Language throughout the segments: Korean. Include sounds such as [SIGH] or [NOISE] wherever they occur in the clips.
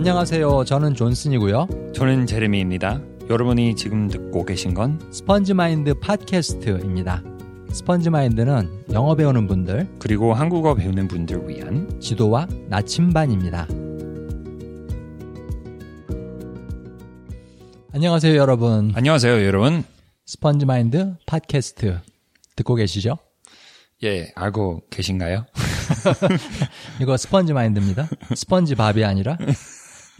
안녕하세요. 저는 존슨이고요. 저는 제레미입니다. 여러분이 지금 듣고 계신 건 스펀지 마인드 팟캐스트입니다. 스펀지 마인드는 영어 배우는 분들 그리고 한국어 배우는 분들 위한 지도와 나침반입니다. 안녕하세요, 여러분. 안녕하세요, 여러분. 스펀지 마인드 팟캐스트 듣고 계시죠? 예, 알고 계신가요? [LAUGHS] 이거 스펀지 마인드입니다. 스펀지 밥이 아니라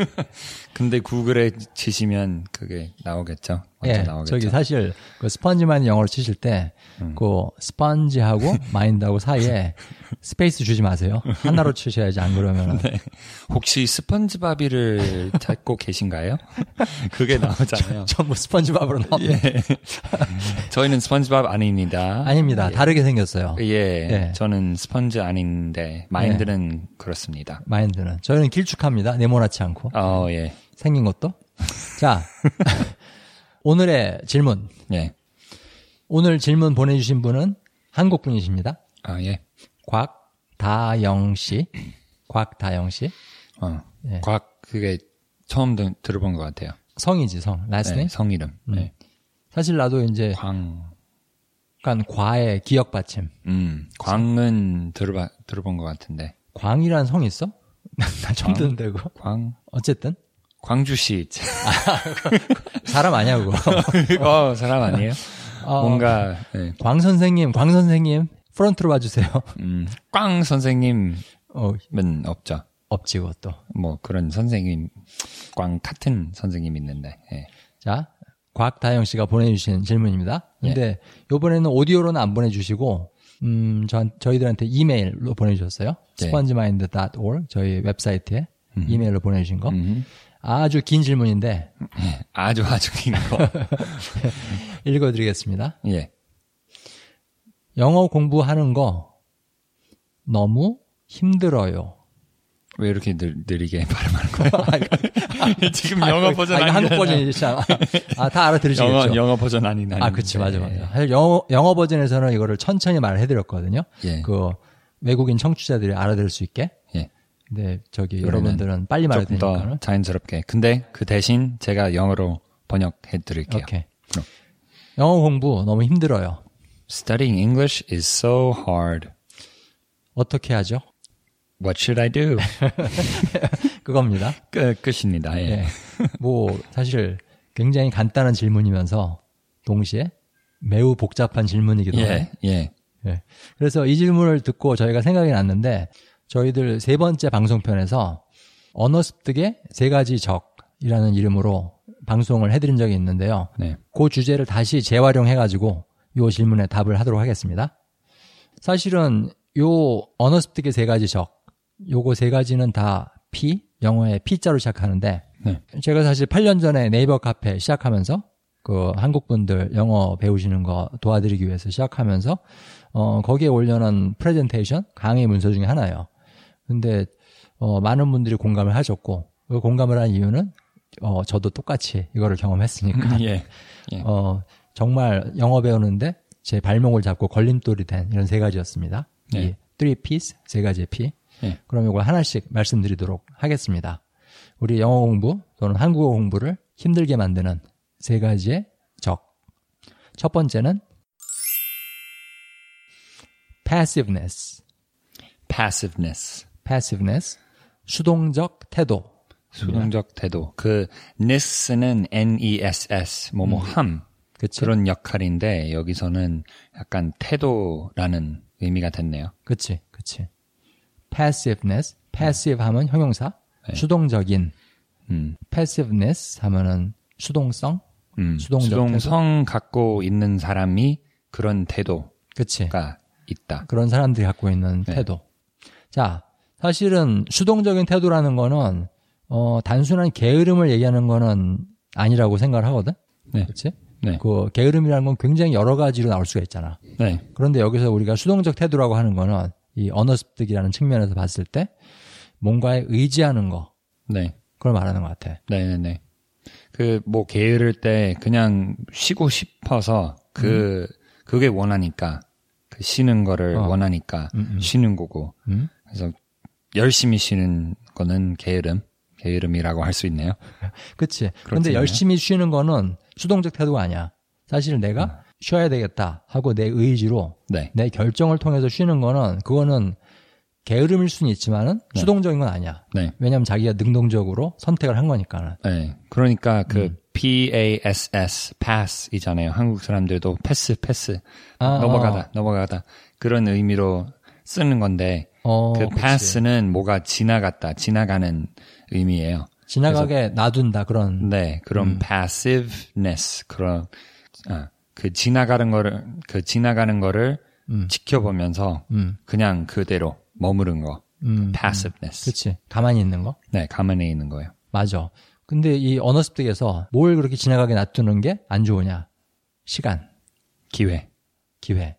[LAUGHS] 근데 구글에 치시면 그게 나오겠죠. 예, 나오겠죠. 저기 사실 그 스펀지 마인드 영어로 치실 때그 스펀지하고 [LAUGHS] 마인드하고 사이에 space 주지 마세요. 하나로 치셔야지 안 그러면 [LAUGHS] 네. 혹시 스펀지밥을 찾고 계신가요? [LAUGHS] 그게 나오잖아요. 전부 스펀지 밥으로 나옵니다. 예. 저희는 스펀지밥 아닙니다. 아닙니다. 다르게 생겼어요. 예, 예. 저는 스펀지 아닌데 마인드는 그렇습니다. 마인드는 저희는 길쭉합니다. 네모나지 않고 어, 예, 생긴 것도. 자, 오늘의 질문. 예, 오늘 질문 보내주신 분은 한국 분이십니다. 아, 예, 곽다영 씨. [CLEARS THROAT] 곽다영 씨. 어, 예. 곽 그게 처음 들, 들어본 것 같아요. 성이지 성. last 네, name. 성 이름. 네. 사실 나도 이제 광, 약간 과의 기억 받침. 음, 광은 들어봐 들어본 것 같은데. 광이라는 성이 있어? [LAUGHS] 나 처음 듣는데 그거. 광, 어쨌든 광주시. [LAUGHS] 사람 아니야 그거. [LAUGHS] 어, 사람 아니에요? 어, 뭔가 네. 광 선생님, 광 선생님 프런트로 봐주세요. 음, 꽝 선생님은 어 없죠. 없지 그것도. 뭐 그런 선생님, 꽝 같은 선생님 있는데. 예. 자, 곽다영 씨가 보내주신 질문입니다. 근데 요번에는 오디오로는 안 보내주시고, 음, 저, 저희들한테 이메일로 보내주셨어요. 네. spongemind.org 저희 웹사이트에 이메일로 보내주신 거. 음, 아주 긴 질문인데 예. 아주 아주 긴 거. [LAUGHS] 읽어드리겠습니다. 예. 영어 공부하는 거 너무 힘들어요. 왜 이렇게 느, 느리게 [LAUGHS] 발음하는 거예요? 지금 영어 버전 아, 이거 한국 아니잖아요. 버전이잖아. 아, 다 알아들으시겠죠? 영어 영어 버전 아닌 아, 그치, 맞아, 맞아. 사실 영어, 영어 버전에서는 이거를 천천히 말을 해드렸거든요. 예. 그 외국인 청취자들이 알아들을 수 있게. 예. 근데 저기 여러분들은 빨리 말해야 조금 더 되니까는. 자연스럽게. 근데 그 대신 제가 영어로 번역해 드릴게요. 오케이. 그럼. 영어 공부 너무 힘들어요. Studying English is so hard. 어떻게 하죠? What should I do? [LAUGHS] 그겁니다. 끝 끝입니다. 예. 예. 뭐 사실 굉장히 간단한 질문이면서 동시에 매우 복잡한 질문이기도 해요. 예. 예. 예. 그래서 이 질문을 듣고 저희가 생각이 났는데 저희들 세 번째 방송편에서 언어 습득의 세 가지 적이라는 이름으로 방송을 해드린 적이 있는데요. 네. 그 주제를 다시 재활용해가지고 요 질문에 답을 하도록 하겠습니다. 사실은 요 언어 습득의 세 가지 적, 요거 세 가지는 다 P, 영어의 P자로 시작하는데 네. 제가 사실 8년 전에 네이버 카페 시작하면서 그 한국 분들 영어 배우시는 거 도와드리기 위해서 시작하면서 어 거기에 올려놓은 프레젠테이션 강의 문서 중에 하나예요. 근데 어 많은 분들이 공감을 하셨고 그 공감을 한 이유는 어 저도 똑같이 이거를 경험했으니까 [LAUGHS] 예. 예. 어 정말 영어 배우는데 제 발목을 잡고 걸림돌이 된 이런 세 가지였습니다. 이 네. three P's 세 가지의 P. 예. 그럼 이걸 하나씩 말씀드리도록 하겠습니다. 우리 영어 공부 또는 한국어 공부를 힘들게 만드는 세 가지의 적. 첫 번째는 passiveness. passiveness. Passiveness. 수동적 태도. 수동적 태도. 그 ness는 n-e-s-s 뭐뭐 함 그치? 그런 역할인데 여기서는 약간 태도라는 의미가 됐네요. 그치, 그치. passiveness. passive 하면 형용사. 네. 수동적인. 음. passiveness 하면은 수동성. 음. 수동적 수동성 갖고 있는 사람이 그런 태도가 그치. 있다. 그런 사람들이 갖고 있는 네. 태도. 자, 사실은 수동적인 태도라는 거는 어 단순한 게으름을 얘기하는 거는 아니라고 생각을 하거든. 네. 그렇지? 네. 그 게으름이라는 건 굉장히 여러 가지로 나올 수가 있잖아. 네. 그런데 여기서 우리가 수동적 태도라고 하는 거는 이 언어 습득이라는 측면에서 봤을 때 뭔가에 의지하는 거 네. 그걸 말하는 것 같아. 네네네. 그, 뭐, 게으를 때 그냥 쉬고 싶어서 그, 그게 원하니까, 그 쉬는 거를 음. 어. 원하니까 음, 음. 쉬는 거고, 음? 그래서 열심히 쉬는 거는 게으름. 게으름이라고 할 수 있네요. [LAUGHS] 그치. 그런데 열심히 쉬는 거는 수동적 태도가 아니야. 사실 내가 음. 쉬어야 되겠다 하고 내 의지로 네. 내 결정을 통해서 쉬는 거는 그거는 게으름일 수는 있지만은 네. 수동적인 건 아니야. 네. 왜냐하면 자기가 능동적으로 선택을 한 거니까는. 네. 그러니까 그 음. PASS, pass이잖아요. 한국 사람들도 패스, 패스. 아, 넘어가다, 넘어가다. 그런 의미로 쓰는 건데, 어, 그 pass는 뭐가 지나갔다, 지나가는 의미예요. 지나가게 놔둔다 그런. 네, 그런 음. passiveness, 그런, 아, 그 지나가는 거를, 그 지나가는 거를 음. 지켜보면서 음, 그냥 그대로 머무른 거. 음, passiveness. 그치. 가만히 있는 거. 네, 가만히 있는 거예요. 맞아. 근데 이 언어 습득에서 뭘 그렇게 지나가게 놔두는 게 안 좋으냐? 시간, 기회. 기회.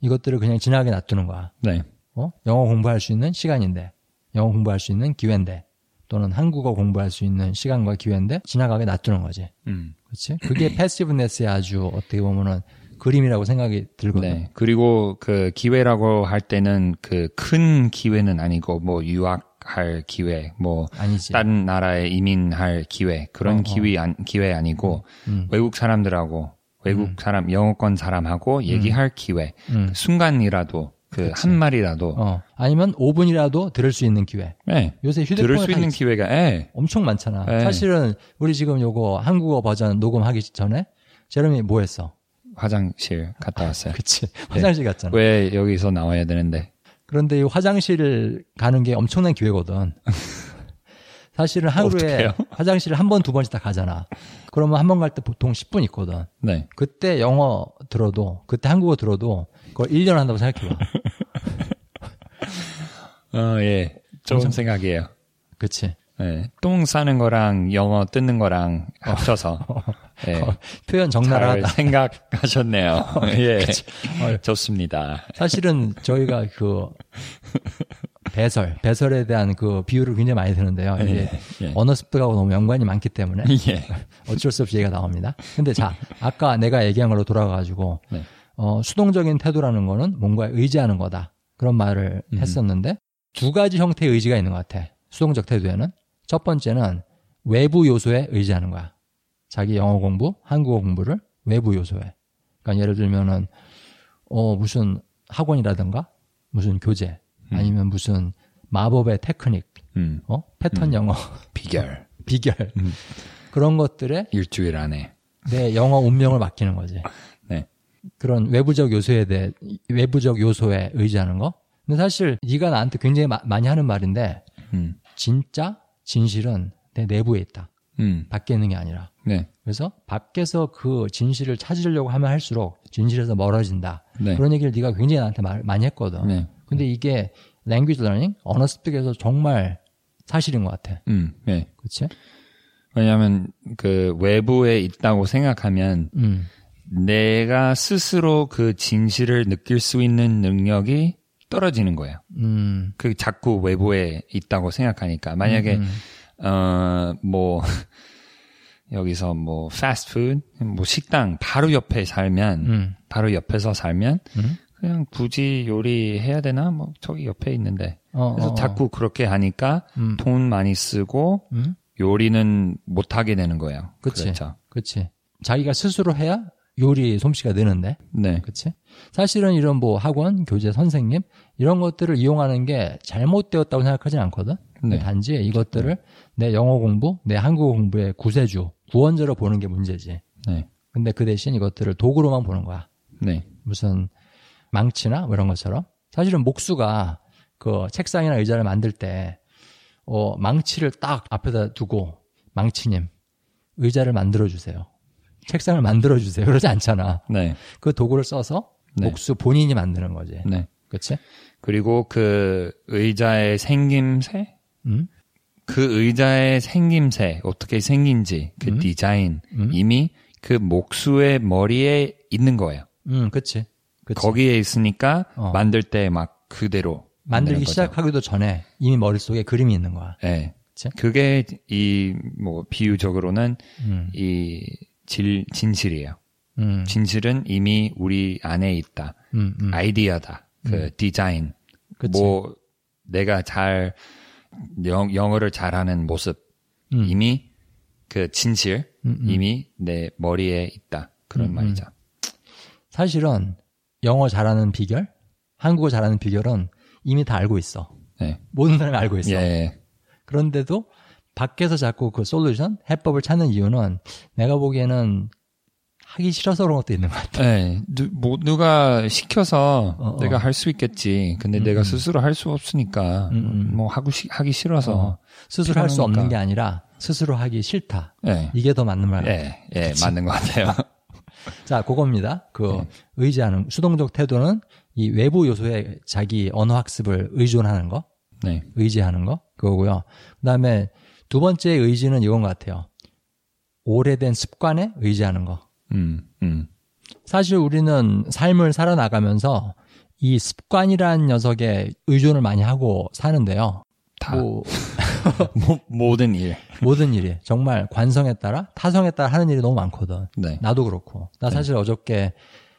이것들을 그냥 지나가게 놔두는 거야. 네. 어? 영어 공부할 수 있는 시간인데, 영어 공부할 수 있는 기회인데, 또는 한국어 공부할 수 있는 시간과 기회인데 지나가게 놔두는 거지. 음. 그렇지? 그게 [CLEARS THROAT] 패시브네스의 아주 어떻게 보면은 그림이라고 생각이 들거든. 네. 그리고 그 기회라고 할 때는 그 큰 기회는 아니고 뭐 유학할 기회, 뭐 아니지. 다른 나라에 이민할 기회 그런 어, 어. 기회 안, 기회 아니고 음. 외국 사람들하고 외국 사람 영어권 사람하고 얘기할 기회 음. 그 순간이라도 그한 말이라도 어. 아니면 5분이라도 들을 수 있는 기회. 네. 요새 휴대폰에 들을 수다 있는. 기회가 예. 엄청 많잖아. 네. 사실은 우리 지금 요거 한국어 버전 녹음하기 전에 제롬이 뭐 했어? 화장실 갔다 왔어요. [LAUGHS] 그치. 화장실 갔잖아. 왜 여기서 나와야 되는데? 그런데 이 화장실 가는 게 엄청난 기회거든. [LAUGHS] 사실은 하루에? 화장실을 한 번, 두 번씩 다 가잖아. 그러면 한 번 갈 때 보통 10분 있거든. 네. 그때 영어 들어도, 그때 한국어 들어도 그걸 1년 한다고 생각해봐. 어, 예. 좋은 엄청- 생각이에요. 그치. 예. 똥 싸는 거랑 영어 뜯는 거랑 합쳐서 [LAUGHS] 예. 표현 잘 적나라하다. 생각하셨네요. [LAUGHS] 예. 어, 좋습니다. 사실은 저희가 그 배설, 배설에 대한 그 비유를 굉장히 많이 드는데요. 이게 예. 언어 습득하고 너무 연관이 많기 때문에 [LAUGHS] 예. 어쩔 수 없이 얘기가 나옵니다. 근데 자, 아까 내가 얘기한 걸로 돌아가가지고, 네. 어, 수동적인 태도라는 거는 뭔가에 의지하는 거다. 그런 말을 음. 했었는데, 두 가지 형태의 의지가 있는 것 같아. 수동적 태도에는. 첫 번째는 외부 요소에 의지하는 거야. 자기 영어 공부, 한국어 공부를 외부 요소에. 그러니까 예를 들면은, 어, 무슨 학원이라든가, 무슨 교재, 아니면 무슨 마법의 테크닉, 음. 어? 패턴 영어, 비결. [LAUGHS] 비결. 음. 그런 것들에 일주일 안에. 내 영어 운명을 맡기는 거지. 네. 그런 외부적 요소에 대해 외부적 요소에 의지하는 거. 근데 사실 네가 나한테 굉장히 마- 많이 하는 말인데 음. 진짜 진실은 내 내부에 있다. 음. 밖에 있는 게 아니라. 네. 그래서 밖에서 그 진실을 찾으려고 하면 할수록 진실에서 멀어진다. 네. 그런 얘기를 네가 굉장히 나한테 말, 많이 했거든. 네. 근데 이게 language learning, 언어 습득에서 정말 사실인 것 같아. 음. 네. 그렇지? 왜냐하면 그 외부에 있다고 생각하면 음. 내가 스스로 그 진실을 느낄 수 있는 능력이 떨어지는 거예요. 음. 그 자꾸 외부에 있다고 생각하니까 만약에 음. 어뭐 [LAUGHS] 여기서 뭐 패스트푸드 뭐 식당 바로 옆에 살면 음. 바로 옆에서 살면 음. 그냥 굳이 요리해야 되나 뭐 저기 옆에 있는데 어, 그래서 어, 어. 자꾸 그렇게 하니까 음. 돈 많이 쓰고 음. 요리는 못 하게 되는 거예요. 그치. 그렇죠. 그치. 자기가 스스로 해야 요리 솜씨가 느는데. 네. 그치? 사실은 이런 뭐 학원, 교재, 선생님, 이런 것들을 이용하는 게 잘못되었다고 생각하진 않거든? 네. 단지 이것들을 내 영어 공부, 내 한국어 공부의 구세주, 구원자로 보는 게 문제지. 네. 근데 그 대신 이것들을 도구로만 보는 거야. 네. 무슨 망치나 뭐 이런 것처럼. 사실은 목수가 그 책상이나 의자를 만들 때, 어, 망치를 딱 앞에다 두고, 망치님, 의자를 만들어주세요. 책상을 만들어 주세요. 그러지 않잖아. 네. 그 도구를 써서 네. 목수 본인이 만드는 거지. 네. 그치? 그리고 그 의자의 생김새 음? 그 의자의 생김새 어떻게 생긴지 그 음? 디자인 음? 이미 그 목수의 머리에 있는 거예요. 음, 그치. 그치. 거기에 있으니까 어. 만들 때 막 그대로 만들기. 시작하기도 전에 이미 머릿속에 그림이 있는 거야. 네. 그치? 그게 이 뭐 비유적으로는 음, 이 질, 진실이에요. 음, 진실은 이미 우리 안에 있다. 음, 음. 아이디어다. 그 디자인. 그치. 뭐 내가 잘 영, 영어를 잘하는 모습 음. 이미 그 진실 음, 음. 이미 내 머리에 있다 그런 음, 말이죠. 사실은 영어 잘하는 비결, 한국어 잘하는 비결은 이미 다 알고 있어. 네. 모든 사람이 알고 있어. 예. 그런데도 밖에서 자꾸 그 솔루션, 해법을 찾는 이유는 내가 보기에는 하기 싫어서 그런 것도 있는 것 같아. 네, 누, 뭐, 누가 시켜서 어, 어. 내가 할 수 있겠지. 근데 음, 내가 음. 스스로 할 수 없으니까, 음, 음. 뭐, 하고, 시, 하기 싫어서. 어. 스스로 할 수. 없는 게 아니라 스스로 하기 싫다. 예, 이게 더 맞는 말 같아. 예, 예, 맞는 것 같아요. [LAUGHS] 자, 그겁니다. 그 네. 의지하는 수동적 태도는 이 외부 요소에 자기 언어 학습을 의존하는 거, 네, 의지하는 거 그거고요. 그 다음에 두 번째 의지는 이건 것 같아요. 오래된 습관에 의지하는 거. 음, 음, 사실 우리는 삶을 살아나가면서 이 습관이라는 녀석에 의존을 많이 하고 사는데요. 다. 뭐 [LAUGHS] 모, 모든 일. 모든 일이 정말 관성에 따라 타성에 따라 하는 일이 너무 많거든. 네. 나도 그렇고. 나 사실 어저께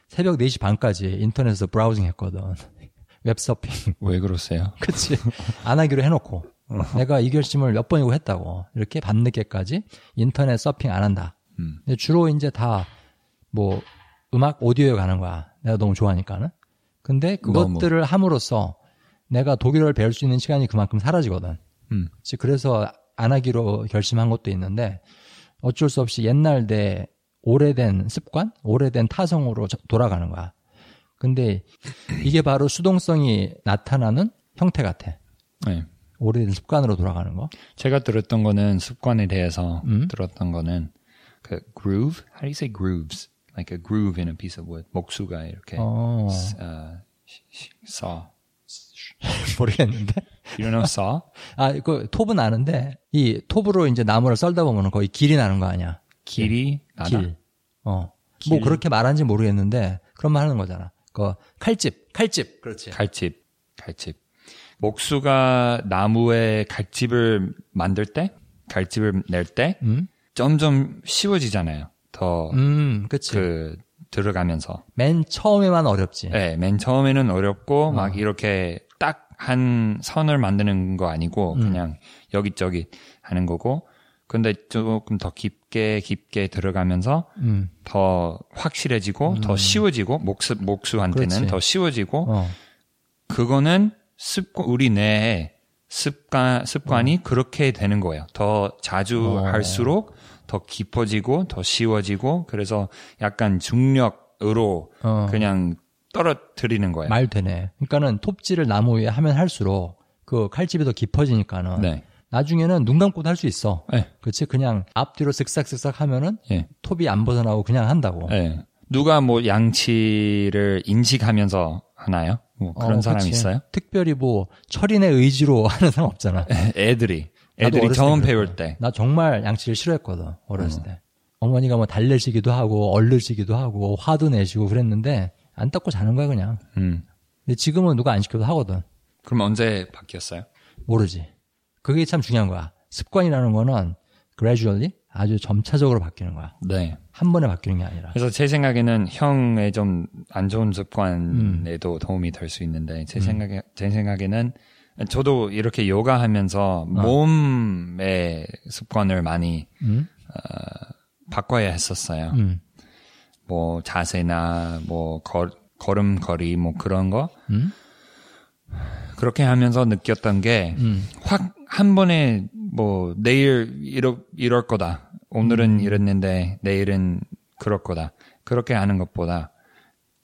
새벽 4시 반까지 인터넷에서 브라우징 했거든. [LAUGHS] 웹서핑. 왜 그러세요? 그치. 안 하기로 해놓고. [LAUGHS] 내가 이 결심을 몇 번이고 했다고. 이렇게 밤늦게까지 인터넷 서핑 안 한다. 음, 근데 주로 이제 다 뭐 음악 오디오에 가는 거야. 내가 너무 좋아하니까는. 근데 그것들을 함으로써 내가 독일어를 배울 수 있는 시간이 그만큼 사라지거든. 음. 그래서 안 하기로 결심한 것도 있는데 어쩔 수 없이 옛날 내 오래된 습관, 오래된 타성으로 저- 돌아가는 거야. 근데 이게 바로 수동성이 나타나는 형태 같아. 네. 오래된 습관으로 돌아가는 거. 제가 들었던 거는 습관에 대해서 음. 들었던 거는 그 groove, how do you say grooves? Like a groove in a piece of wood. 목수가 이렇게 어, 어, 시- 시- saw. [LAUGHS] 모르겠는데. You don't know saw? [LAUGHS] 아, 그 톱은 아는데 이 톱으로 이제 나무를 썰다 보면 거의 길이 나는 거 아니야. 길이 나다. 길. 어. 길. 뭐 그렇게 말하는지 모르겠는데 그런 말 하는 거잖아. 그 칼집, 칼집. 그렇지. 갈집, 갈집. 목수가 나무에 갈집을 만들 때, 갈집을 낼 때, 음? 점점 쉬워지잖아요. 더, 음, 그치. 그, 들어가면서. 맨 처음에만 어렵지. 네, 맨 처음에는 어렵고, 막 이렇게 딱 한 선을 만드는 거 아니고, 그냥 여기저기 하는 거고, 근데 조금 더 깊게, 깊게 들어가면서, 음. 더 확실해지고, 더 쉬워지고, 목수, 목수한테는 그렇지. 더 쉬워지고, 어. 그거는 습관 우리 뇌에 습관 습관이 그렇게 되는 거예요. 더 자주 어. 할수록 더 깊어지고 더 쉬워지고 그래서 약간 중력으로 어. 그냥 떨어뜨리는 거예요. 말 되네. 그러니까는 톱질을 나무 위에 하면 할수록 그 칼집이 더 깊어지니까는 네. 나중에는 눈 감고도 할 수 있어. 네. 그렇지? 그냥 앞뒤로 쓱싹쓱싹 하면은 예. 톱이 안 벗어나고 그냥 한다고. 예. 누가 뭐 양치를 인식하면서 하나요? 뭐 그런 어, 사람 그치. 있어요? 특별히 뭐 철인의 의지로 [LAUGHS] 하는 사람 없잖아. 애들이 애들이 처음 때 배울. 때. 나 정말 양치를 싫어했거든. 어렸을 때. 어머니가 뭐 달래시기도 하고 얼르시기도 하고 화도 내시고 그랬는데 안 닦고 자는 거야 그냥. 음. 근데 지금은 누가 안 시켜도 하거든. 그럼 언제 바뀌었어요? 모르지. 그게 참 중요한 거야. 습관이라는 거는 gradually 아주 점차적으로 바뀌는 거야. 네. 한 번에 바뀌는 게 아니라. 그래서 제 생각에는 형의 좀 안 좋은 습관에도 도움이 될 수 있는데 제 생각에 제 생각에는 저도 이렇게 요가 하면서 몸의 습관을 많이 음? 바꿔야 했었어요. 음. 뭐 자세나 뭐 걸, 걸음걸이 뭐 그런 거 음? 그렇게 하면서 느꼈던 게 음. 확한 번에 뭐 내일 이러, 이럴 거다. 오늘은 이랬는데 내일은 그럴 거다. 그렇게 하는 것보다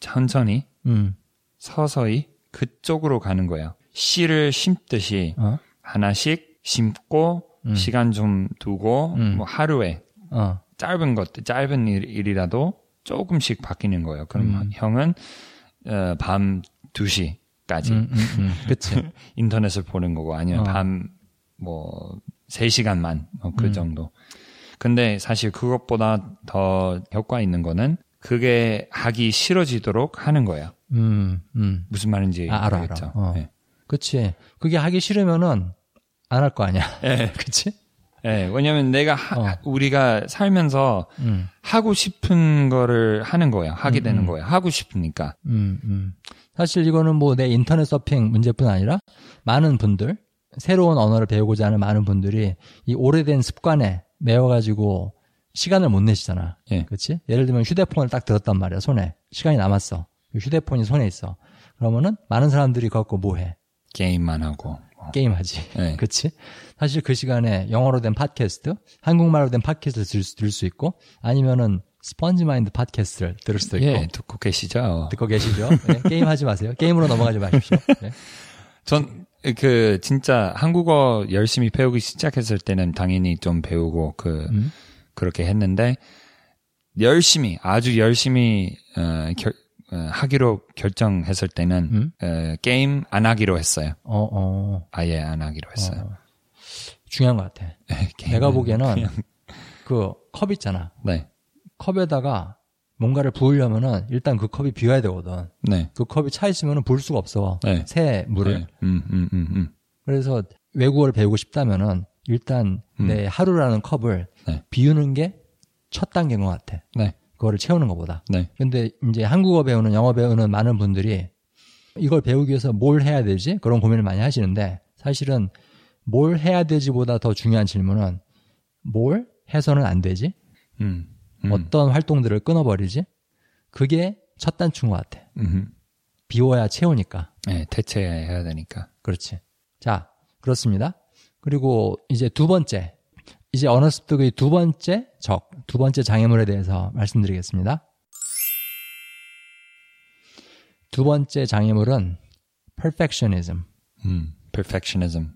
천천히 음. 서서히 그쪽으로 가는 거예요. 씨를 심듯이 어? 하나씩 심고 시간 좀 두고 음. 뭐 하루에 어. 짧은 것 짧은 일, 일이라도 조금씩 바뀌는 거예요. 그럼 음. 형은 어, 밤 2시까지 음, 음, 음. 그치. 인터넷을 보는 거고 아니면 어. 밤뭐 3시간만 뭐그 음. 정도. 근데 사실 그것보다 더 효과 있는 거는 그게 하기 싫어지도록 하는 거예요. 음, 음. 무슨 말인지 아, 알아, 알겠죠? 알아. 어. 네. 그치. 그게 하기 싫으면은 안 할 거 아니야. 예. [LAUGHS] 그치? 예, 왜냐면 내가 하- 어. 우리가 살면서 음, 하고 싶은 거를 하는 거예요. 하게 되는 거예요. 하고 싶으니까. 음, 음. 사실 이거는 뭐 내 인터넷 서핑 문제뿐 아니라 많은 분들, 새로운 언어를 배우고자 하는 많은 분들이 이 오래된 습관에 매여가지고 시간을 못 내시잖아. 예. 그렇지? 예를 들면 휴대폰을 딱 들었단 말이야, 손에. 시간이 남았어. 휴대폰이 손에 있어. 그러면은 많은 사람들이 갖고 뭐 해? 게임만 하고. 어. 게임하지. 네. [LAUGHS] 그치? 사실 그 시간에 영어로 된 팟캐스트, 한국말로 된 팟캐스트를 들을 수, 들을 수 있고, 아니면은 스펀지 마인드 팟캐스트를 들을 수도 있고. 예, 듣고 계시죠? 듣고 계시죠? 네, 게임하지 마세요. 게임으로 넘어가지 마십시오. 네. [LAUGHS] 전, 그, 진짜 한국어 열심히 배우기 시작했을 때는 당연히 좀 배우고, 그, 음. 그렇게 했는데, 열심히, 아주 열심히, 어, 결, 어, 하기로 결정했을 때는, 음? 어, 게임 안 하기로 했어요. 어, 어, 아예 안 하기로 했어요. 어. 중요한 것 같아. [LAUGHS] 내가 보기에는 그냥- 그컵 있잖아. 네, 컵에다가 뭔가를 부으려면은 일단 그 컵이 비워야 되거든. 네, 그 컵이 차 있으면은 부을 수가 없어. 네. 새 물을. 네. 음, 음, 음, 음. 그래서 외국어를 배우고 싶다면은 일단 음. 내 하루라는 컵을 네. 비우는 게 첫 단계인 것 같아. 네, 그거를 채우는 것보다. 네, 근데 이제 한국어 배우는 영어 배우는 많은 분들이 이걸 배우기 위해서 뭘 해야 되지? 그런 고민을 많이 하시는데 사실은 뭘 해야 되지보다 더 중요한 질문은 뭘 해서는 안 되지? 음, 음, 어떤 활동들을 끊어버리지? 그게 첫 단추인 것 같아. 음. 비워야 채우니까. 네, 대체해야 되니까. 그렇지. 자, 그렇습니다. 그리고 이제 두 번째. 이제 언어 습득의 두 번째 적, 두 번째 장애물에 대해서 말씀드리겠습니다. 두 번째 장애물은 perfectionism, 음, perfectionism,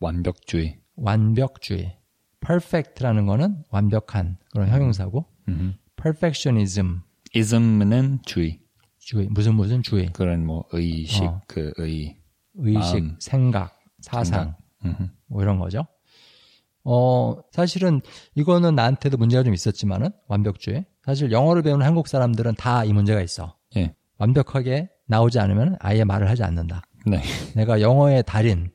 완벽주의. 완벽주의. Perfect라는 거는 완벽한 그런 형용사고, 음. perfectionism, ism는 주의. 주의, 무슨 무슨 주의, 그런 뭐 의식, 어. 그 의. 의식, 마음. 생각, 사상, 음, 뭐 이런 거죠. 어, 사실은 이거는 나한테도 문제가 좀 있었지만은 완벽주의. 사실 영어를 배우는 한국 사람들은 다 이 문제가 있어. 예. 완벽하게 나오지 않으면 아예 말을 하지 않는다. 네. 내가 영어의 달인,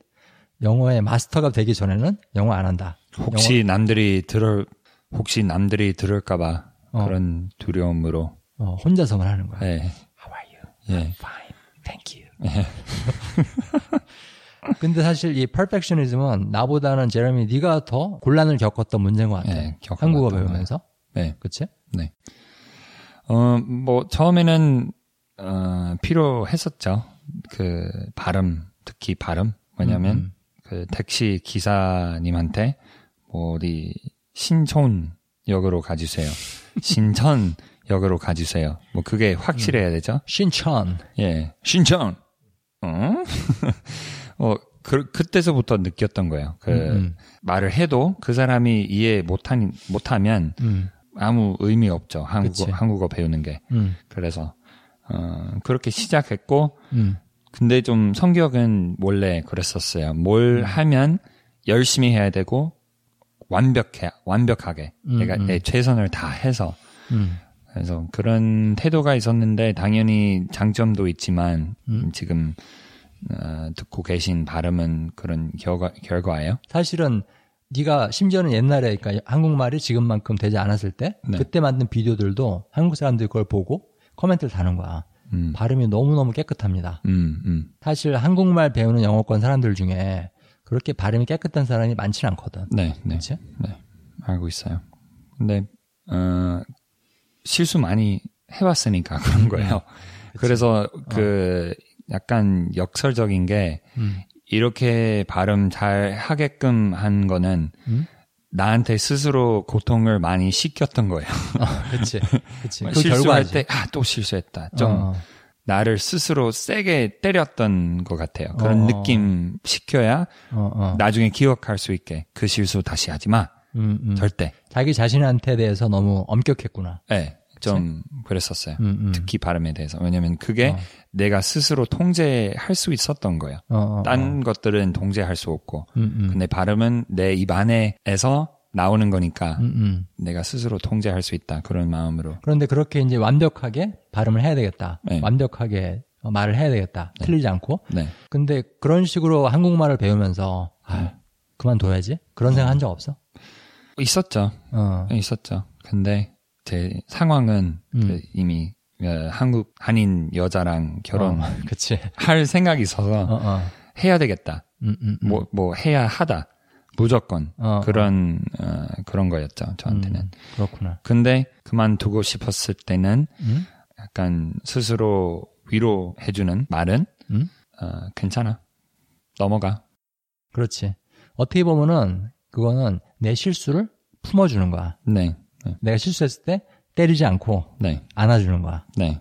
영어의 마스터가 되기 전에는 영어 안 한다. 혹시 남들이 들을 혹시 남들이 들을까봐 어. 그런 두려움으로. 어, 혼자서만 하는 거야. 예. How are you? 예. Fine. Thank you. [LAUGHS] 근데 사실 이 perfectionism은 나보다는 제레미 네가 더 곤란을 겪었던 문제인 것 같아. 예, 겪어봤던 한국어. 배우면서. 네. 그치? 네. 어, 뭐, 처음에는, 어, 필요했었죠. 그, 발음, 특히 발음. 왜냐면, 음, 그, 택시 기사님한테, 뭐, 어디, 신촌 역으로 가주세요. 신천 역으로 가주세요. 뭐, 그게 확실해야 되죠. 신천. 예. 신천! 어? [LAUGHS] 어, 그, 그때서부터 느꼈던 거예요. 그, 음, 말을 해도 그 사람이 이해 못하니, 못하면 음, 아무 의미 없죠. 한국어, 그치. 한국어 배우는 게. 음, 그래서, 어, 그렇게 시작했고, 음, 근데 좀 성격은 원래 그랬었어요. 뭘 하면 열심히 해야 되고, 완벽해, 완벽하게. 음, 내가 음. 내 최선을 다 해서. 음. 그래서 그런 태도가 있었는데, 당연히 장점도 있지만, 음. 지금, 어, 듣고 계신 발음은 그런 결과, 결과예요. 사실은 네가 심지어는 옛날에 그러니까 한국말이 지금만큼 되지 않았을 때 네. 그때 만든 비디오들도 한국 사람들이 그걸 보고 코멘트를 다는 거야. 음, 발음이 너무너무 깨끗합니다. 음, 음. 사실 한국말 배우는 영어권 사람들 중에 그렇게 발음이 깨끗한 사람이 많지는 않거든. 네, 네. 그렇지? 네, 알고 있어요. 근데 어, 실수 많이 해봤으니까 [LAUGHS] 그런 거예요. 그래서 그 약간 역설적인 게 음. 이렇게 발음 잘 하게끔 한 거는 음? 나한테 스스로 고통을 많이 시켰던 거예요. 그렇지. 그렇지. 그 실수할 결과지. 때, 아, 또 실수했다. 좀 어, 나를 스스로 세게 때렸던 것 같아요. 그런 어. 느낌 시켜야 어, 어. 나중에 기억할 수 있게 그 실수 다시 하지 마. 음, 음. 절대. 자기 자신한테 대해서 너무 엄격했구나. 네, 좀 그랬었어요. 음, 음. 특히 발음에 대해서. 왜냐면 그게 어. 내가 스스로 통제할 수 있었던 거예요. 어, 어, 딴 것들은 통제할 수 없고. 음, 음. 근데 발음은 내 입 안에서 나오는 거니까 음, 음. 내가 스스로 통제할 수 있다. 그런 마음으로. 그런데 그렇게 이제 완벽하게 발음을 해야 되겠다. 네. 완벽하게 어, 말을 해야 되겠다. 틀리지 않고. 네. 근데 그런 식으로 한국말을 배우면서 아, 그만둬야지. 그런 생각 한 적 없어? 있었죠. 어. 있었죠. 근데 제 상황은 음. 그 이미 어, 한국 한인 여자랑 결혼할 어, [LAUGHS] 그치. 생각이 있어서 어, 어. 해야 되겠다. 음, 음, 음. 뭐, 뭐 해야 하다. 무조건 어, 그런 어, 그런 거였죠 저한테는. 음, 그렇구나. 근데 그만두고 싶었을 때는 음? 약간 스스로 위로해주는 말은 음? 어, 괜찮아 넘어가. 그렇지. 어떻게 보면은 그거는 내 실수를 품어주는 거야. 네, 네, 내가 실수했을 때 때리지 않고 네, 안아주는 거야. 네.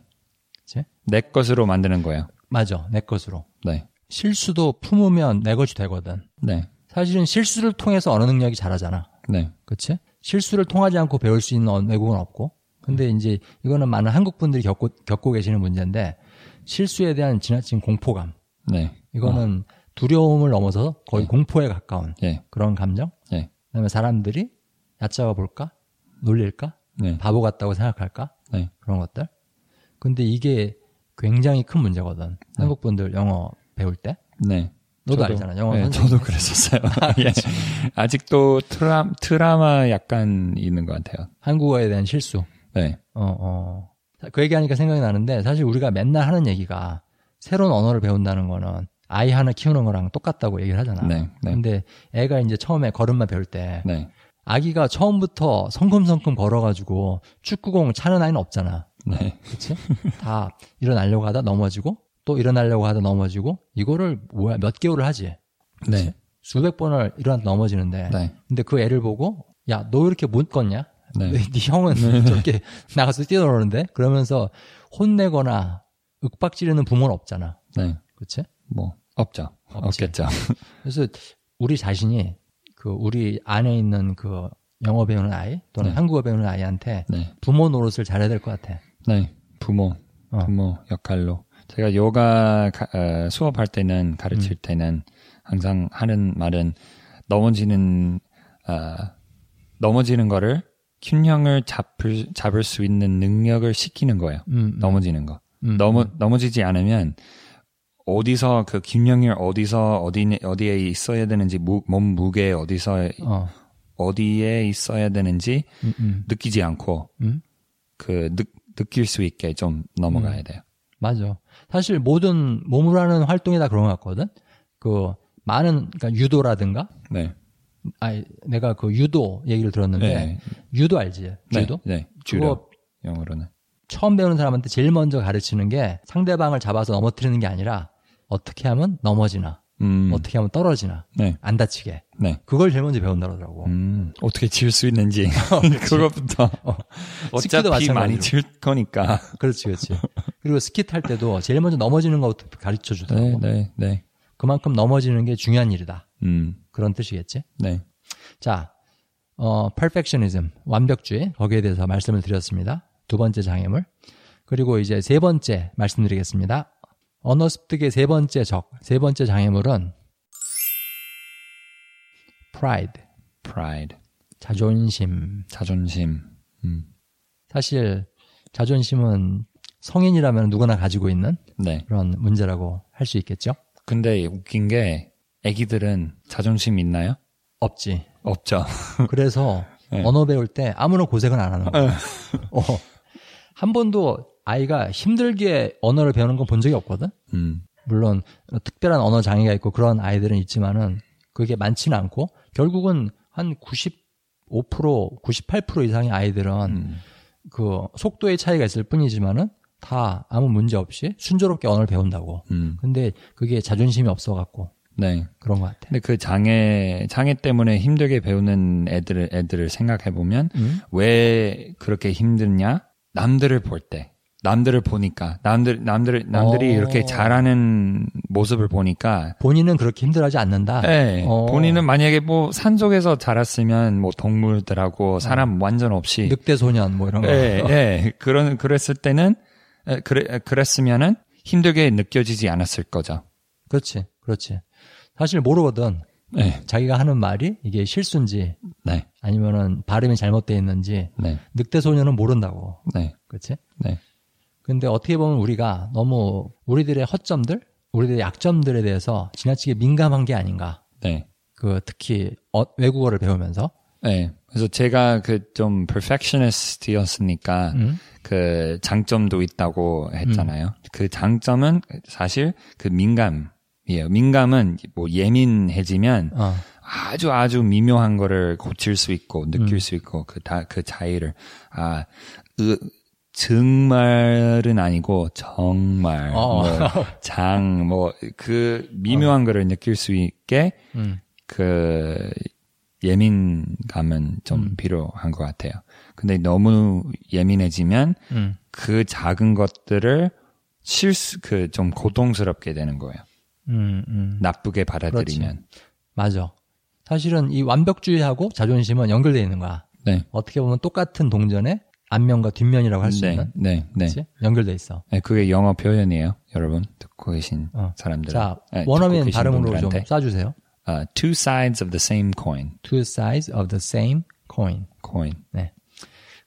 그치? 내 것으로 만드는 거예요. 맞아. 내 것으로. 네, 실수도 품으면 내 것이 되거든. 네, 사실은 실수를 통해서 언어 능력이 자라잖아. 네, 그치? 실수를 통하지 않고 배울 수 있는 언- 외국어는 없고. 근데 이제 이거는 많은 한국 분들이 겪고, 겪고 계시는 문제인데 실수에 대한 지나친 공포감. 네. 이거는 두려움을 넘어서 거의 네. 공포에 가까운 예, 그런 감정. 예, 그다음에 사람들이 얕잡아 볼까? 놀릴까? 네, 바보 같다고 생각할까? 네, 그런 것들. 근데 이게 굉장히 큰 문제거든. 한국 분들 영어 배울 때. 네. 너도 저도- 알잖아. 영어 네. 저도 그랬었어요. [LAUGHS] 예. 아직도 트라, 트라마 약간 있는 것 같아요. 한국어에 대한 실수. 네, 어, 어. 그 얘기하니까 생각이 나는데 사실 우리가 맨날 하는 얘기가 새로운 언어를 배운다는 거는 아이 하나 키우는 거랑 똑같다고 얘기를 하잖아. 네, 네. 근데 애가 이제 처음에 걸음마 배울 때 네, 아기가 처음부터 성큼성큼 걸어가지고 축구공 차는 아이는 없잖아. 네, 그치? 다 일어나려고 하다 넘어지고 또 일어나려고 하다 넘어지고 이거를 뭐야 몇 개월을 하지. 네, 수백 번을 일어나 넘어지는데 네, 근데 그 애를 보고 야너왜 이렇게 못 걷냐? 네. 네, 네 형은 [LAUGHS] 저렇게 나가서 뛰어노는데 그러면서 혼내거나 윽박 지르는 부모는 없잖아. 네. 그치? 뭐 없죠. 없지. 없겠죠. 그래서 우리 자신이 그 우리 안에 있는 그 영어 배우는 아이 또는 네. 한국어 배우는 아이한테 네, 부모 노릇을 잘해야 될 것 같아. 네. 부모, 어. 부모 역할로. 제가 요가 가- 어, 수업할 때는 가르칠 음. 때는 항상 하는 말은 넘어지는 어, 넘어지는 거를 균형을 잡을 잡을 수 있는 능력을 시키는 거예요. 음, 음, 넘어지는 거. 음, 넘어 음. 넘어지지 않으면 어디서 그 균형을 어디서 어디 어디에 있어야 되는지 무, 몸 무게 어디서 어, 어디에 있어야 되는지 음, 음, 느끼지 않고 음. 그 느, 느낄 수 있게 좀 넘어가야 돼요. 맞아. 사실 모든 몸으로 하는 활동이 다 그런 것 같거든. 그 많은 그러니까 유도라든가 네. 아니 내가 그 유도 얘기를 들었는데 네. 유도 알지? 주도? 네. 네. 주로 영어로는. 처음 배우는 사람한테 제일 먼저 가르치는 게 상대방을 잡아서 넘어뜨리는 게 아니라 어떻게 하면 넘어지나 음. 어떻게 하면 떨어지나 네. 안 다치게 네. 그걸 제일 먼저 배운다 그러더라고. 음. 어떻게 지을 수 있는지 [LAUGHS] 그것부터 어. [LAUGHS] 어차피 많이. 지을 거니까. [LAUGHS] 그렇지, 그렇지. 그리고 스키 탈 때도 제일 먼저 넘어지는 것부터 가르쳐 네, 주더라고. 네, 네. 그만큼 넘어지는 게 중요한 일이다. 음. 그런 뜻이겠지. 네. 자, 어, perfectionism, 완벽주의, 거기에 대해서 말씀을 드렸습니다. 두 번째 장애물. 그리고 이제 세 번째 말씀드리겠습니다. 언어 습득의 세 번째 적, 세 번째 장애물은 pride, pride. 자존심. 자존심. 음. 사실 자존심은 성인이라면 누구나 가지고 있는 네. 그런 문제라고 할 수 있겠죠? 근데 웃긴 게 애기들은 자존심 있나요? 없지. 없죠. [LAUGHS] 그래서 네. 언어 배울 때 아무런 고생은 안 하는 거야. 어, 한 번도 아이가 힘들게 언어를 배우는 건 본 적이 없거든? 음. 물론 특별한 언어 장애가 있고 그런 아이들은 있지만은 그게 많지는 않고 결국은 한 95%, 98% 이상의 아이들은 음. 그 속도의 차이가 있을 뿐이지만은 다 아무 문제 없이 순조롭게 언어를 배운다고. 음. 근데 그게 자존심이 없어 갖고 네. 그런 것 같아. 근데 그 장애 장애 때문에 힘들게 배우는 애들 애들을 생각해 보면 음? 왜 그렇게 힘드냐? 남들을 볼 때. 남들을 보니까 남들 남들 남들이 어. 이렇게 잘하는 모습을 보니까 본인은 그렇게 힘들어하지 않는다. 네, 어. 본인은 만약에 뭐 산속에서 자랐으면 뭐 동물들하고 사람 완전 없이 늑대 소년 뭐 이런 거. 예, 예. 그런 그랬을 때는 에, 그래 그랬으면은 힘들게 느껴지지 않았을 거죠. 그렇지, 그렇지. 사실 모르거든. 네, 자기가 하는 말이 이게 실수인지 네, 아니면은 발음이 잘못되어 있는지 네, 늑대 소년은 모른다고. 네, 그렇지? 네, 근데 어떻게 보면 우리가 너무 우리들의 허점들, 우리들의 약점들에 대해서 지나치게 민감한 게 아닌가. 네. 그 특히 어- 외국어를 배우면서. 네. 그래서 제가 그 좀 perfectionist였으니까 음? 그 장점도 있다고 했잖아요. 그 장점은 사실 그 민감이에요. 민감은 뭐 예민해지면 어. 아주 아주 미묘한 거를 고칠 수 있고 느낄 음. 수 있고 그 다그 차이를 아 으, 정말은 아니고 정말 어. 장뭐 그 미묘한 거를 느낄 수 있게 음. 그 예민감은 좀 음. 필요한 것 같아요. 근데 너무 예민해지면 음. 그 작은 것들을 실수 그 좀 고통스럽게 되는 거예요. 음. 음. 나쁘게 받아들이면. 맞아. 사실은 이 완벽주의하고 자존심은 연결되어 있는 거야. 네. 어떻게 보면 똑같은 동전의 앞면과 뒷면이라고 할수 네, 있는. 네, 네. 연결돼 있어. 네, 그게 영어 표현이에요, 여러분 듣고 계신 어. 사람들. 자, 네, 원어민 발음으로 좀. 쏴주세요. 아, two sides of the same coin. Two sides of the same coin. coin. 네.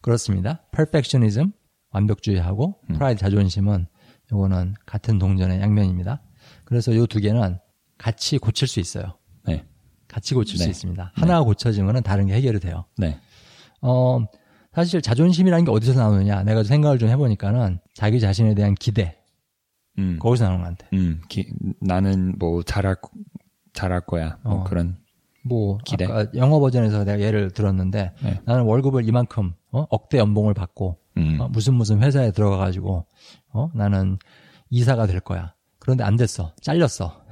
그렇습니다. perfectionism, 완벽주의하고 음. pride, 자존심은 요거는 같은 동전의 양면입니다. 그래서 요 두 개는 같이 고칠 수 있어요. 네, 같이 고칠 수 네. 있습니다. 하나가 고쳐지면 다른 게 해결이 돼요. 네, 어, 사실 자존심이라는 게 어디서 나오느냐. 내가 생각을 좀 해보니까는 자기 자신에 대한 기대. 음, 거기서 나오는 것 같아. 음, 기, 나는 뭐 잘할 잘할 거야. 뭐 어. 그런. 뭐, 기대. 아까 영어 버전에서 내가 예를 들었는데 네. 나는 월급을 이만큼, 어? 억대 연봉을 받고 음, 어, 무슨 무슨 회사에 들어가 가지고 어 나는 이사가 될 거야. 그런데 안 됐어. 잘렸어.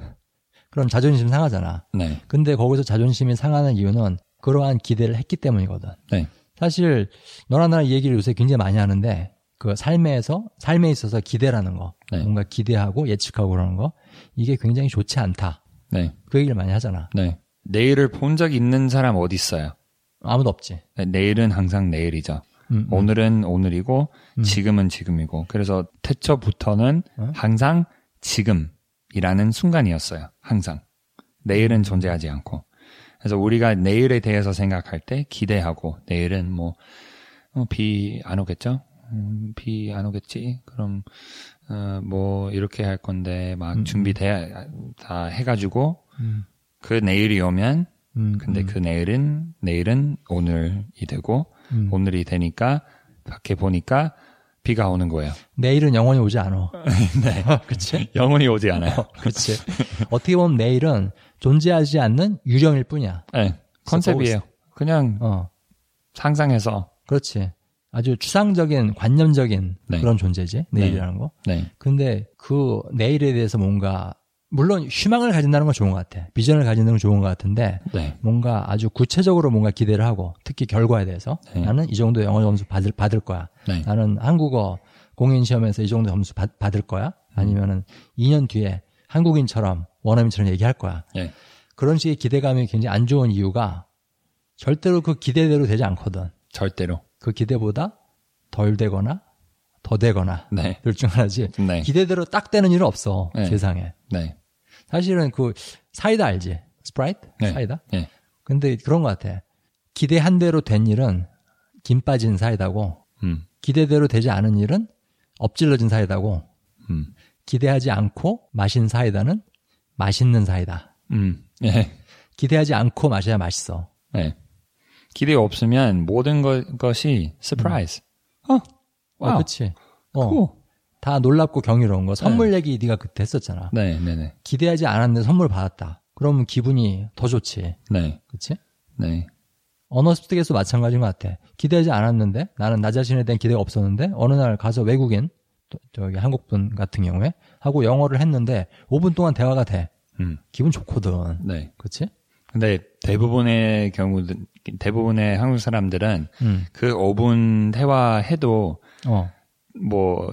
그럼 자존심 상하잖아. 네, 근데 거기서 자존심이 상하는 이유는 그러한 기대를 했기 때문이거든. 네, 사실 나나 이 얘기를 요새 굉장히 많이 하는데 그 삶에서 삶에 있어서 기대라는 거, 네. 뭔가 기대하고 예측하고 그러는 거 이게 굉장히 좋지 않다. 네, 그 얘기를 많이 하잖아. 네. 내일을 본 적 있는 사람 어디 있어요? 아무도 없지. 네, 내일은 항상 내일이죠. 음, 음. 오늘은 오늘이고 음. 지금은 지금이고 그래서 태초부터는 어? 항상 지금이라는 순간이었어요. 항상 내일은 존재하지 않고 그래서 우리가 내일에 대해서 생각할 때 기대하고 내일은 뭐 비 안 오겠죠? 음, 비 안 오겠지? 그럼 어, 뭐 이렇게 할 건데 막 음, 준비돼 다 해가지고 음, 그 내일이 오면 음, 근데 음, 그 내일은 내일은 오늘이 되고 음. 오늘이 되니까 밖에 보니까 비가 오는 거예요. 내일은 영원히 오지 않아. [LAUGHS] 네. [LAUGHS] 그치? 영원히 오지 않아요. [LAUGHS] 그치. 어떻게 보면 내일은 존재하지 않는 유령일 뿐이야. 네. 컨셉이에요. 그냥 어, 상상해서 그렇지. 아주 추상적인, 관념적인 네. 그런 존재지. 내일이라는 거. 네. 근데 그 내일에 대해서 뭔가, 물론 희망을 가진다는 건 좋은 것 같아. 비전을 가진다는 건 좋은 것 같은데, 네. 뭔가 아주 구체적으로 뭔가 기대를 하고, 특히 결과에 대해서, 네. 나는 이 정도 영어 점수 받을, 받을 거야. 네. 나는 한국어 공인 시험에서 이 정도 점수 받, 받을 거야. 아니면은 2년 뒤에 한국인처럼 원어민처럼 얘기할 거야. 네. 그런 식의 기대감이 굉장히 안 좋은 이유가 절대로 그 기대대로 되지 않거든. 절대로. 그 기대보다 덜 되거나 더 되거나 네. 둘중 하나지. 네. 기대대로 딱 되는 일은 없어 네. 세상에. 네. 사실은 그 사이다 알지? 스프라이트? 네. 사이다? 네. 근데 그런 것 같아. 기대한 대로 된 일은 김 빠진 사이다고 음. 기대대로 되지 않은 일은 엎질러진 사이다고 음. 기대하지 않고 마신 사이다는 맛있는 사이다. 음. 네. 기대하지 않고 마셔야 맛있어. 네. 기대 없으면 모든 것, 것이 surprise. 어. 어, wow. 그치. 어, cool. 다 놀랍고 경이로운 거. 선물 얘기 네가 그때 했었잖아. 네, 네, 네. 기대하지 않았는데 선물 받았다. 그러면 기분이 더 좋지. 네. 그치? 네. 언어 습득에서 마찬가지인 것 같아. 기대하지 않았는데 나는 나 자신에 대한 기대가 없었는데 어느 날 가서 외국인 또 저기 한국분 같은 경우에 하고 영어를 했는데 5분 동안 대화가 돼. 음. 기분 좋거든. 네. 그치? 근데 대부분의 경우 대부분의 한국 사람들은 음. 그 5분 대화해도 어. 뭐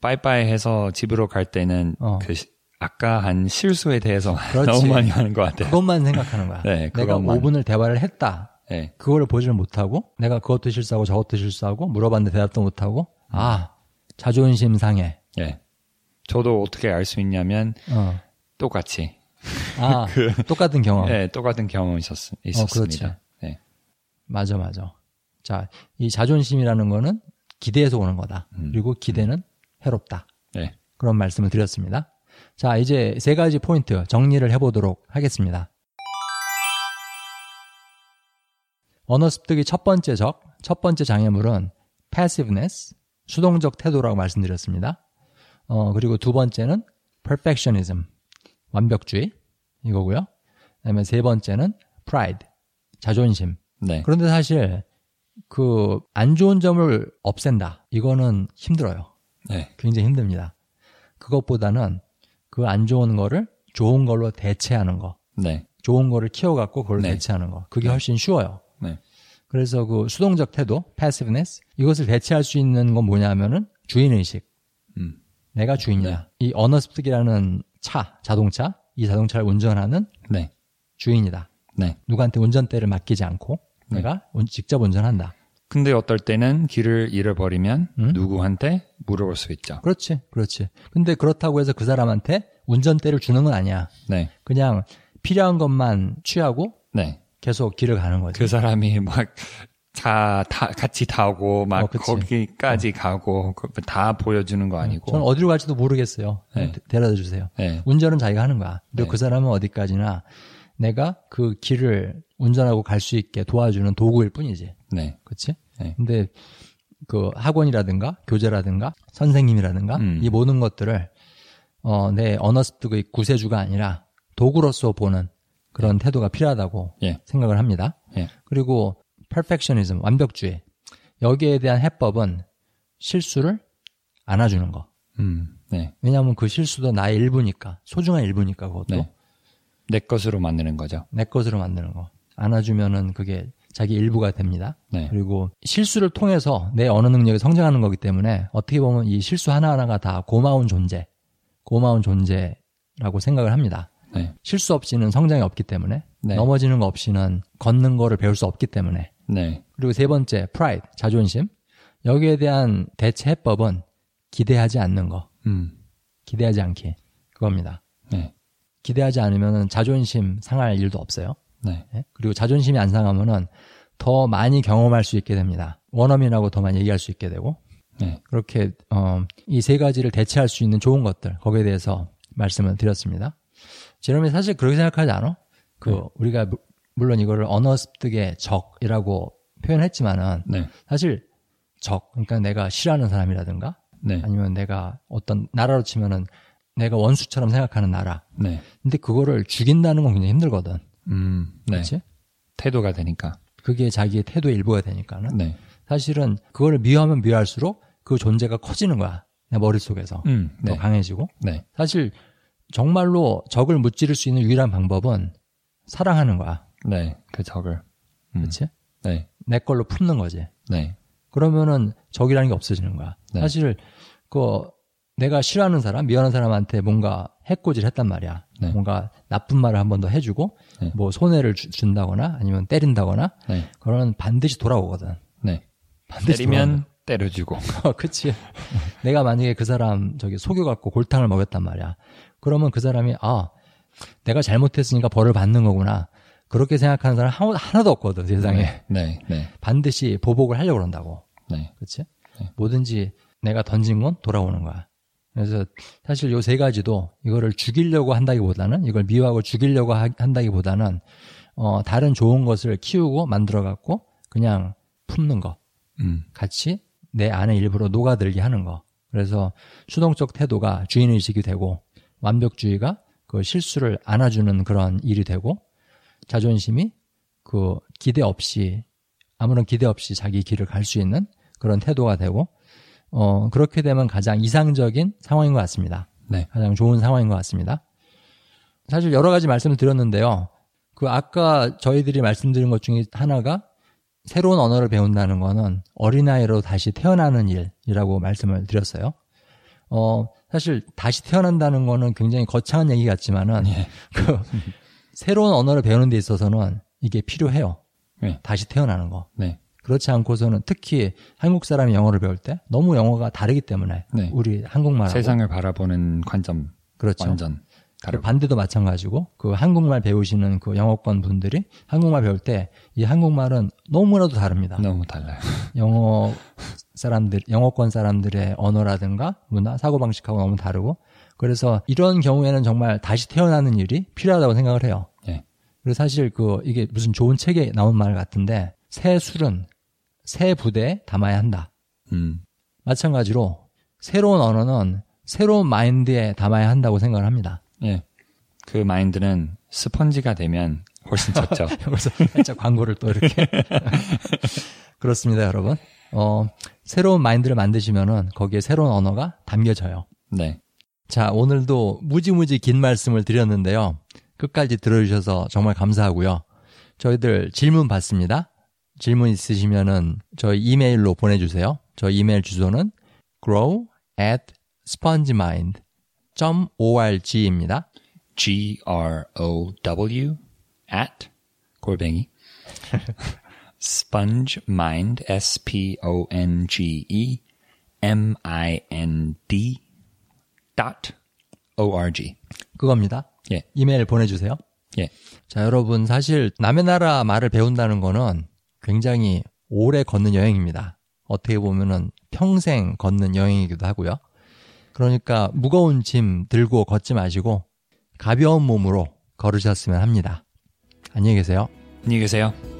빠이빠이 해서 집으로 갈 때는 어. 그 시- 아까 한 실수에 대해서 [LAUGHS] 그렇지. 너무 많이 하는 것 같아요. 그것만 생각하는 거야. [LAUGHS] 네, 내가 그것만. 5분을 대화를 했다. 네, 그거를 보지를 못하고 내가 그것도 실수하고 저것도 실수하고 물어봤는데 대답도 못하고 아 자존심 상해. 네. 저도 어떻게 알 수 있냐면 어. 똑같이 아 [LAUGHS] 똑같은 경험. 네, 똑같은 경험이 있었, 있었습니다. 그렇지. 네. 맞아 맞아. 자 이 자존심이라는 거는 기대에서 오는 거다. 음. 그리고 기대는 해롭다. 네. 그런 말씀을 드렸습니다. 자 이제 세 가지 포인트 정리를 해보도록 하겠습니다. 언어 습득의 첫 번째 적, 첫 번째 장애물은 passiveness, 수동적 태도라고 말씀드렸습니다. 어, 그리고 두 번째는 perfectionism, 완벽주의 이거고요. 그다음에 세 번째는 pride 자존심. 네. 그런데 사실 그 안 좋은 점을 없앤다. 이거는 힘들어요. 네. 굉장히 힘듭니다. 그것보다는 그 안 좋은 거를 좋은 걸로 대체하는 거. 네. 좋은 거를 키워갖고 그걸 네. 대체하는 거. 그게 훨씬 쉬워요. 네. 그래서 그 수동적 태도, passiveness, 이것을 대체할 수 있는 건 뭐냐면은 주인의식. 음. 내가 주인이야. 네. 이 언어습득이라는 차, 자동차, 이 자동차를 운전하는 네. 주인이다. 네. 누구한테 운전대를 맡기지 않고 네. 내가 운- 직접 운전한다. 근데 어떨 때는 길을 잃어버리면 음? 누구한테 물어볼 수 있죠. 그렇지, 그렇지. 근데 그렇다고 해서 그 사람한테 운전대를 주는 건 아니야. 네. 그냥 필요한 것만 취하고 네. 계속 길을 가는 거지. 그 사람이 막 차 타, 같이 타고 막 어. 거기까지 가고 그다 보여주는 거 아니고. 저는 어디로 갈지도 모르겠어요. 네. 데- 데려다 주세요. 네. 운전은 자기가 하는 거야. 그리고 네. 그 사람은 어디까지나 내가 그 길을 운전하고 갈 수 있게 도와주는 도구일 뿐이지. 네. 그렇지? 네. 근데 그 학원이라든가 교재라든가 선생님이라든가 음. 이 모든 것들을 어, 내 언어 습득의 구세주가 아니라 도구로서 보는 그런 태도가 필요하다고 예. 생각을 합니다. 예. 그리고 perfectionism, 완벽주의. 여기에 대한 해법은 실수를 안아주는 거. 음. 네. 왜냐하면 그 실수도 나의 일부니까, 소중한 일부니까 그것도 네. 내 것으로 만드는 거죠. 내 것으로 만드는 거. 안아주면은 그게 자기 일부가 됩니다. 네. 그리고 실수를 통해서 내 언어 능력이 성장하는 거기 때문에 어떻게 보면 이 실수 하나하나가 다 고마운 존재, 고마운 존재라고 생각을 합니다. 네. 실수 없이는 성장이 없기 때문에 네. 넘어지는 거 없이는 걷는 거를 배울 수 없기 때문에 네. 그리고 세 번째 pride 자존심 여기에 대한 대체 해법은 기대하지 않는 거 음. 기대하지 않기 그겁니다. 네. 기대하지 않으면 자존심 상할 일도 없어요. 네. 예? 그리고 자존심이 안 상하면은 더 많이 경험할 수 있게 됩니다. 원어민하고 더 많이 얘기할 수 있게 되고 네. 그렇게 어, 이 세 가지를 대체할 수 있는 좋은 것들 거기에 대해서 말씀을 드렸습니다. 제롬이 사실 그렇게 생각하지 않아? 그 네. 우리가 무- 물론 이거를 언어 습득의 적이라고 표현했지만은 네. 사실 적 그러니까 내가 싫어하는 사람이라든가 네. 아니면 내가 어떤 나라로 치면은 내가 원수처럼 생각하는 나라. 네. 근데 그거를 죽인다는 건 굉장히 힘들거든. 음. 네. 그렇지? 태도가 되니까. 그게 자기의 태도의 일부가 되니까는 네. 사실은 그거를 미워하면 미워할수록 그 존재가 커지는 거야. 내 머릿속에서. 음. 더 네. 강해지고. 네. 사실 정말로 적을 무찌를 수 있는 유일한 방법은 사랑하는 거야. 네. 그 적을. 음. 그렇지? 네. 내 걸로 품는 거지. 네. 그러면은 적이라는 게 없어지는 거야. 네. 사실 그 내가 싫어하는 사람, 미워하는 사람한테 뭔가 해코지를 했단 말이야. 네. 뭔가 나쁜 말을 한 번 더 해주고 네. 뭐 손해를 주- 준다거나 아니면 때린다거나 네. 그러면 반드시 돌아오거든. 네. 반드시 때리면 때려주고. 돌아오는- [LAUGHS] 그치. 내가 만약에 그 사람 저기 속여갖고 골탕을 먹였단 말이야. 그러면 그 사람이 아 내가 잘못했으니까 벌을 받는 거구나. 그렇게 생각하는 사람 한- 하나도 없거든 세상에. 네. 네. 네. 반드시 보복을 하려고 그런다고. 네. 그치? 네. 뭐든지 내가 던진 건 돌아오는 거야. 그래서 사실 요 세 가지도 이거를 죽이려고 한다기보다는 이걸 미워하고 죽이려고 하- 한다기보다는 어 다른 좋은 것을 키우고 만들어 갖고 그냥 품는 거. 음. 같이 내 안에 일부러 녹아들게 하는 거. 그래서 수동적 태도가 주인 의식이 되고 완벽주의가 그 실수를 안아주는 그런 일이 되고 자존심이 그 기대 없이 아무런 기대 없이 자기 길을 갈 수 있는 그런 태도가 되고 어 그렇게 되면 가장 이상적인 상황인 것 같습니다. 네. 가장 좋은 상황인 것 같습니다. 사실 여러 가지 말씀을 드렸는데요. 그 아까 저희들이 말씀드린 것 중에 하나가 새로운 언어를 배운다는 거는 어린아이로 다시 태어나는 일이라고 말씀을 드렸어요. 어, 사실 다시 태어난다는 거는 굉장히 거창한 얘기 같지만은 예. [LAUGHS] 그 새로운 언어를 배우는 데 있어서는 이게 필요해요. 네. 다시 태어나는 거. 네. 그렇지 않고서는 특히 한국 사람이 영어를 배울 때 너무 영어가 다르기 때문에 네. 우리 한국말하고 세상을 바라보는 관점 그렇죠. 완전 그 다르고. 반대도 마찬가지고 그 한국말 배우시는 그 영어권 분들이 한국말 배울 때 이 한국말은 너무나도 다릅니다. 너무 달라요. [LAUGHS] 영어 사람들, 영어권 사람들의 언어라든가 문화, 사고 방식하고 너무 다르고 그래서 이런 경우에는 정말 다시 태어나는 일이 필요하다고 생각을 해요. 예. 그리고 사실 그 이게 무슨 좋은 책에 나온 말 같은데 새 술은 새 부대에 담아야 한다. 음. 마찬가지로 새로운 언어는 새로운 마인드에 담아야 한다고 생각을 합니다. 예. 그 마인드는 스펀지가 되면 훨씬 좋죠. [LAUGHS] 그래서 살짝 광고를 또 이렇게. [LAUGHS] 그렇습니다, 여러분. 어, 새로운 마인드를 만드시면은 거기에 새로운 언어가 담겨져요. 네. 자, 오늘도 무지무지 긴 말씀을 드렸는데요. 끝까지 들어주셔서 정말 감사하고요. 저희들 질문 받습니다. 질문 있으시면은 저희 이메일로 보내주세요. 저희 이메일 주소는 grow at spongemind.org입니다. G-R-O-W at 골뱅이 [LAUGHS] spongemind S-P-O-N-G-E M-I-N-D O-R-G 그겁니다. 예. 이메일 보내주세요. 예. 자, 여러분, 사실 남의 나라 말을 배운다는 거는 굉장히 오래 걷는 여행입니다. 어떻게 보면은 평생 걷는 여행이기도 하고요. 그러니까 무거운 짐 들고 걷지 마시고 가벼운 몸으로 걸으셨으면 합니다. 안녕히 계세요. 안녕히 계세요.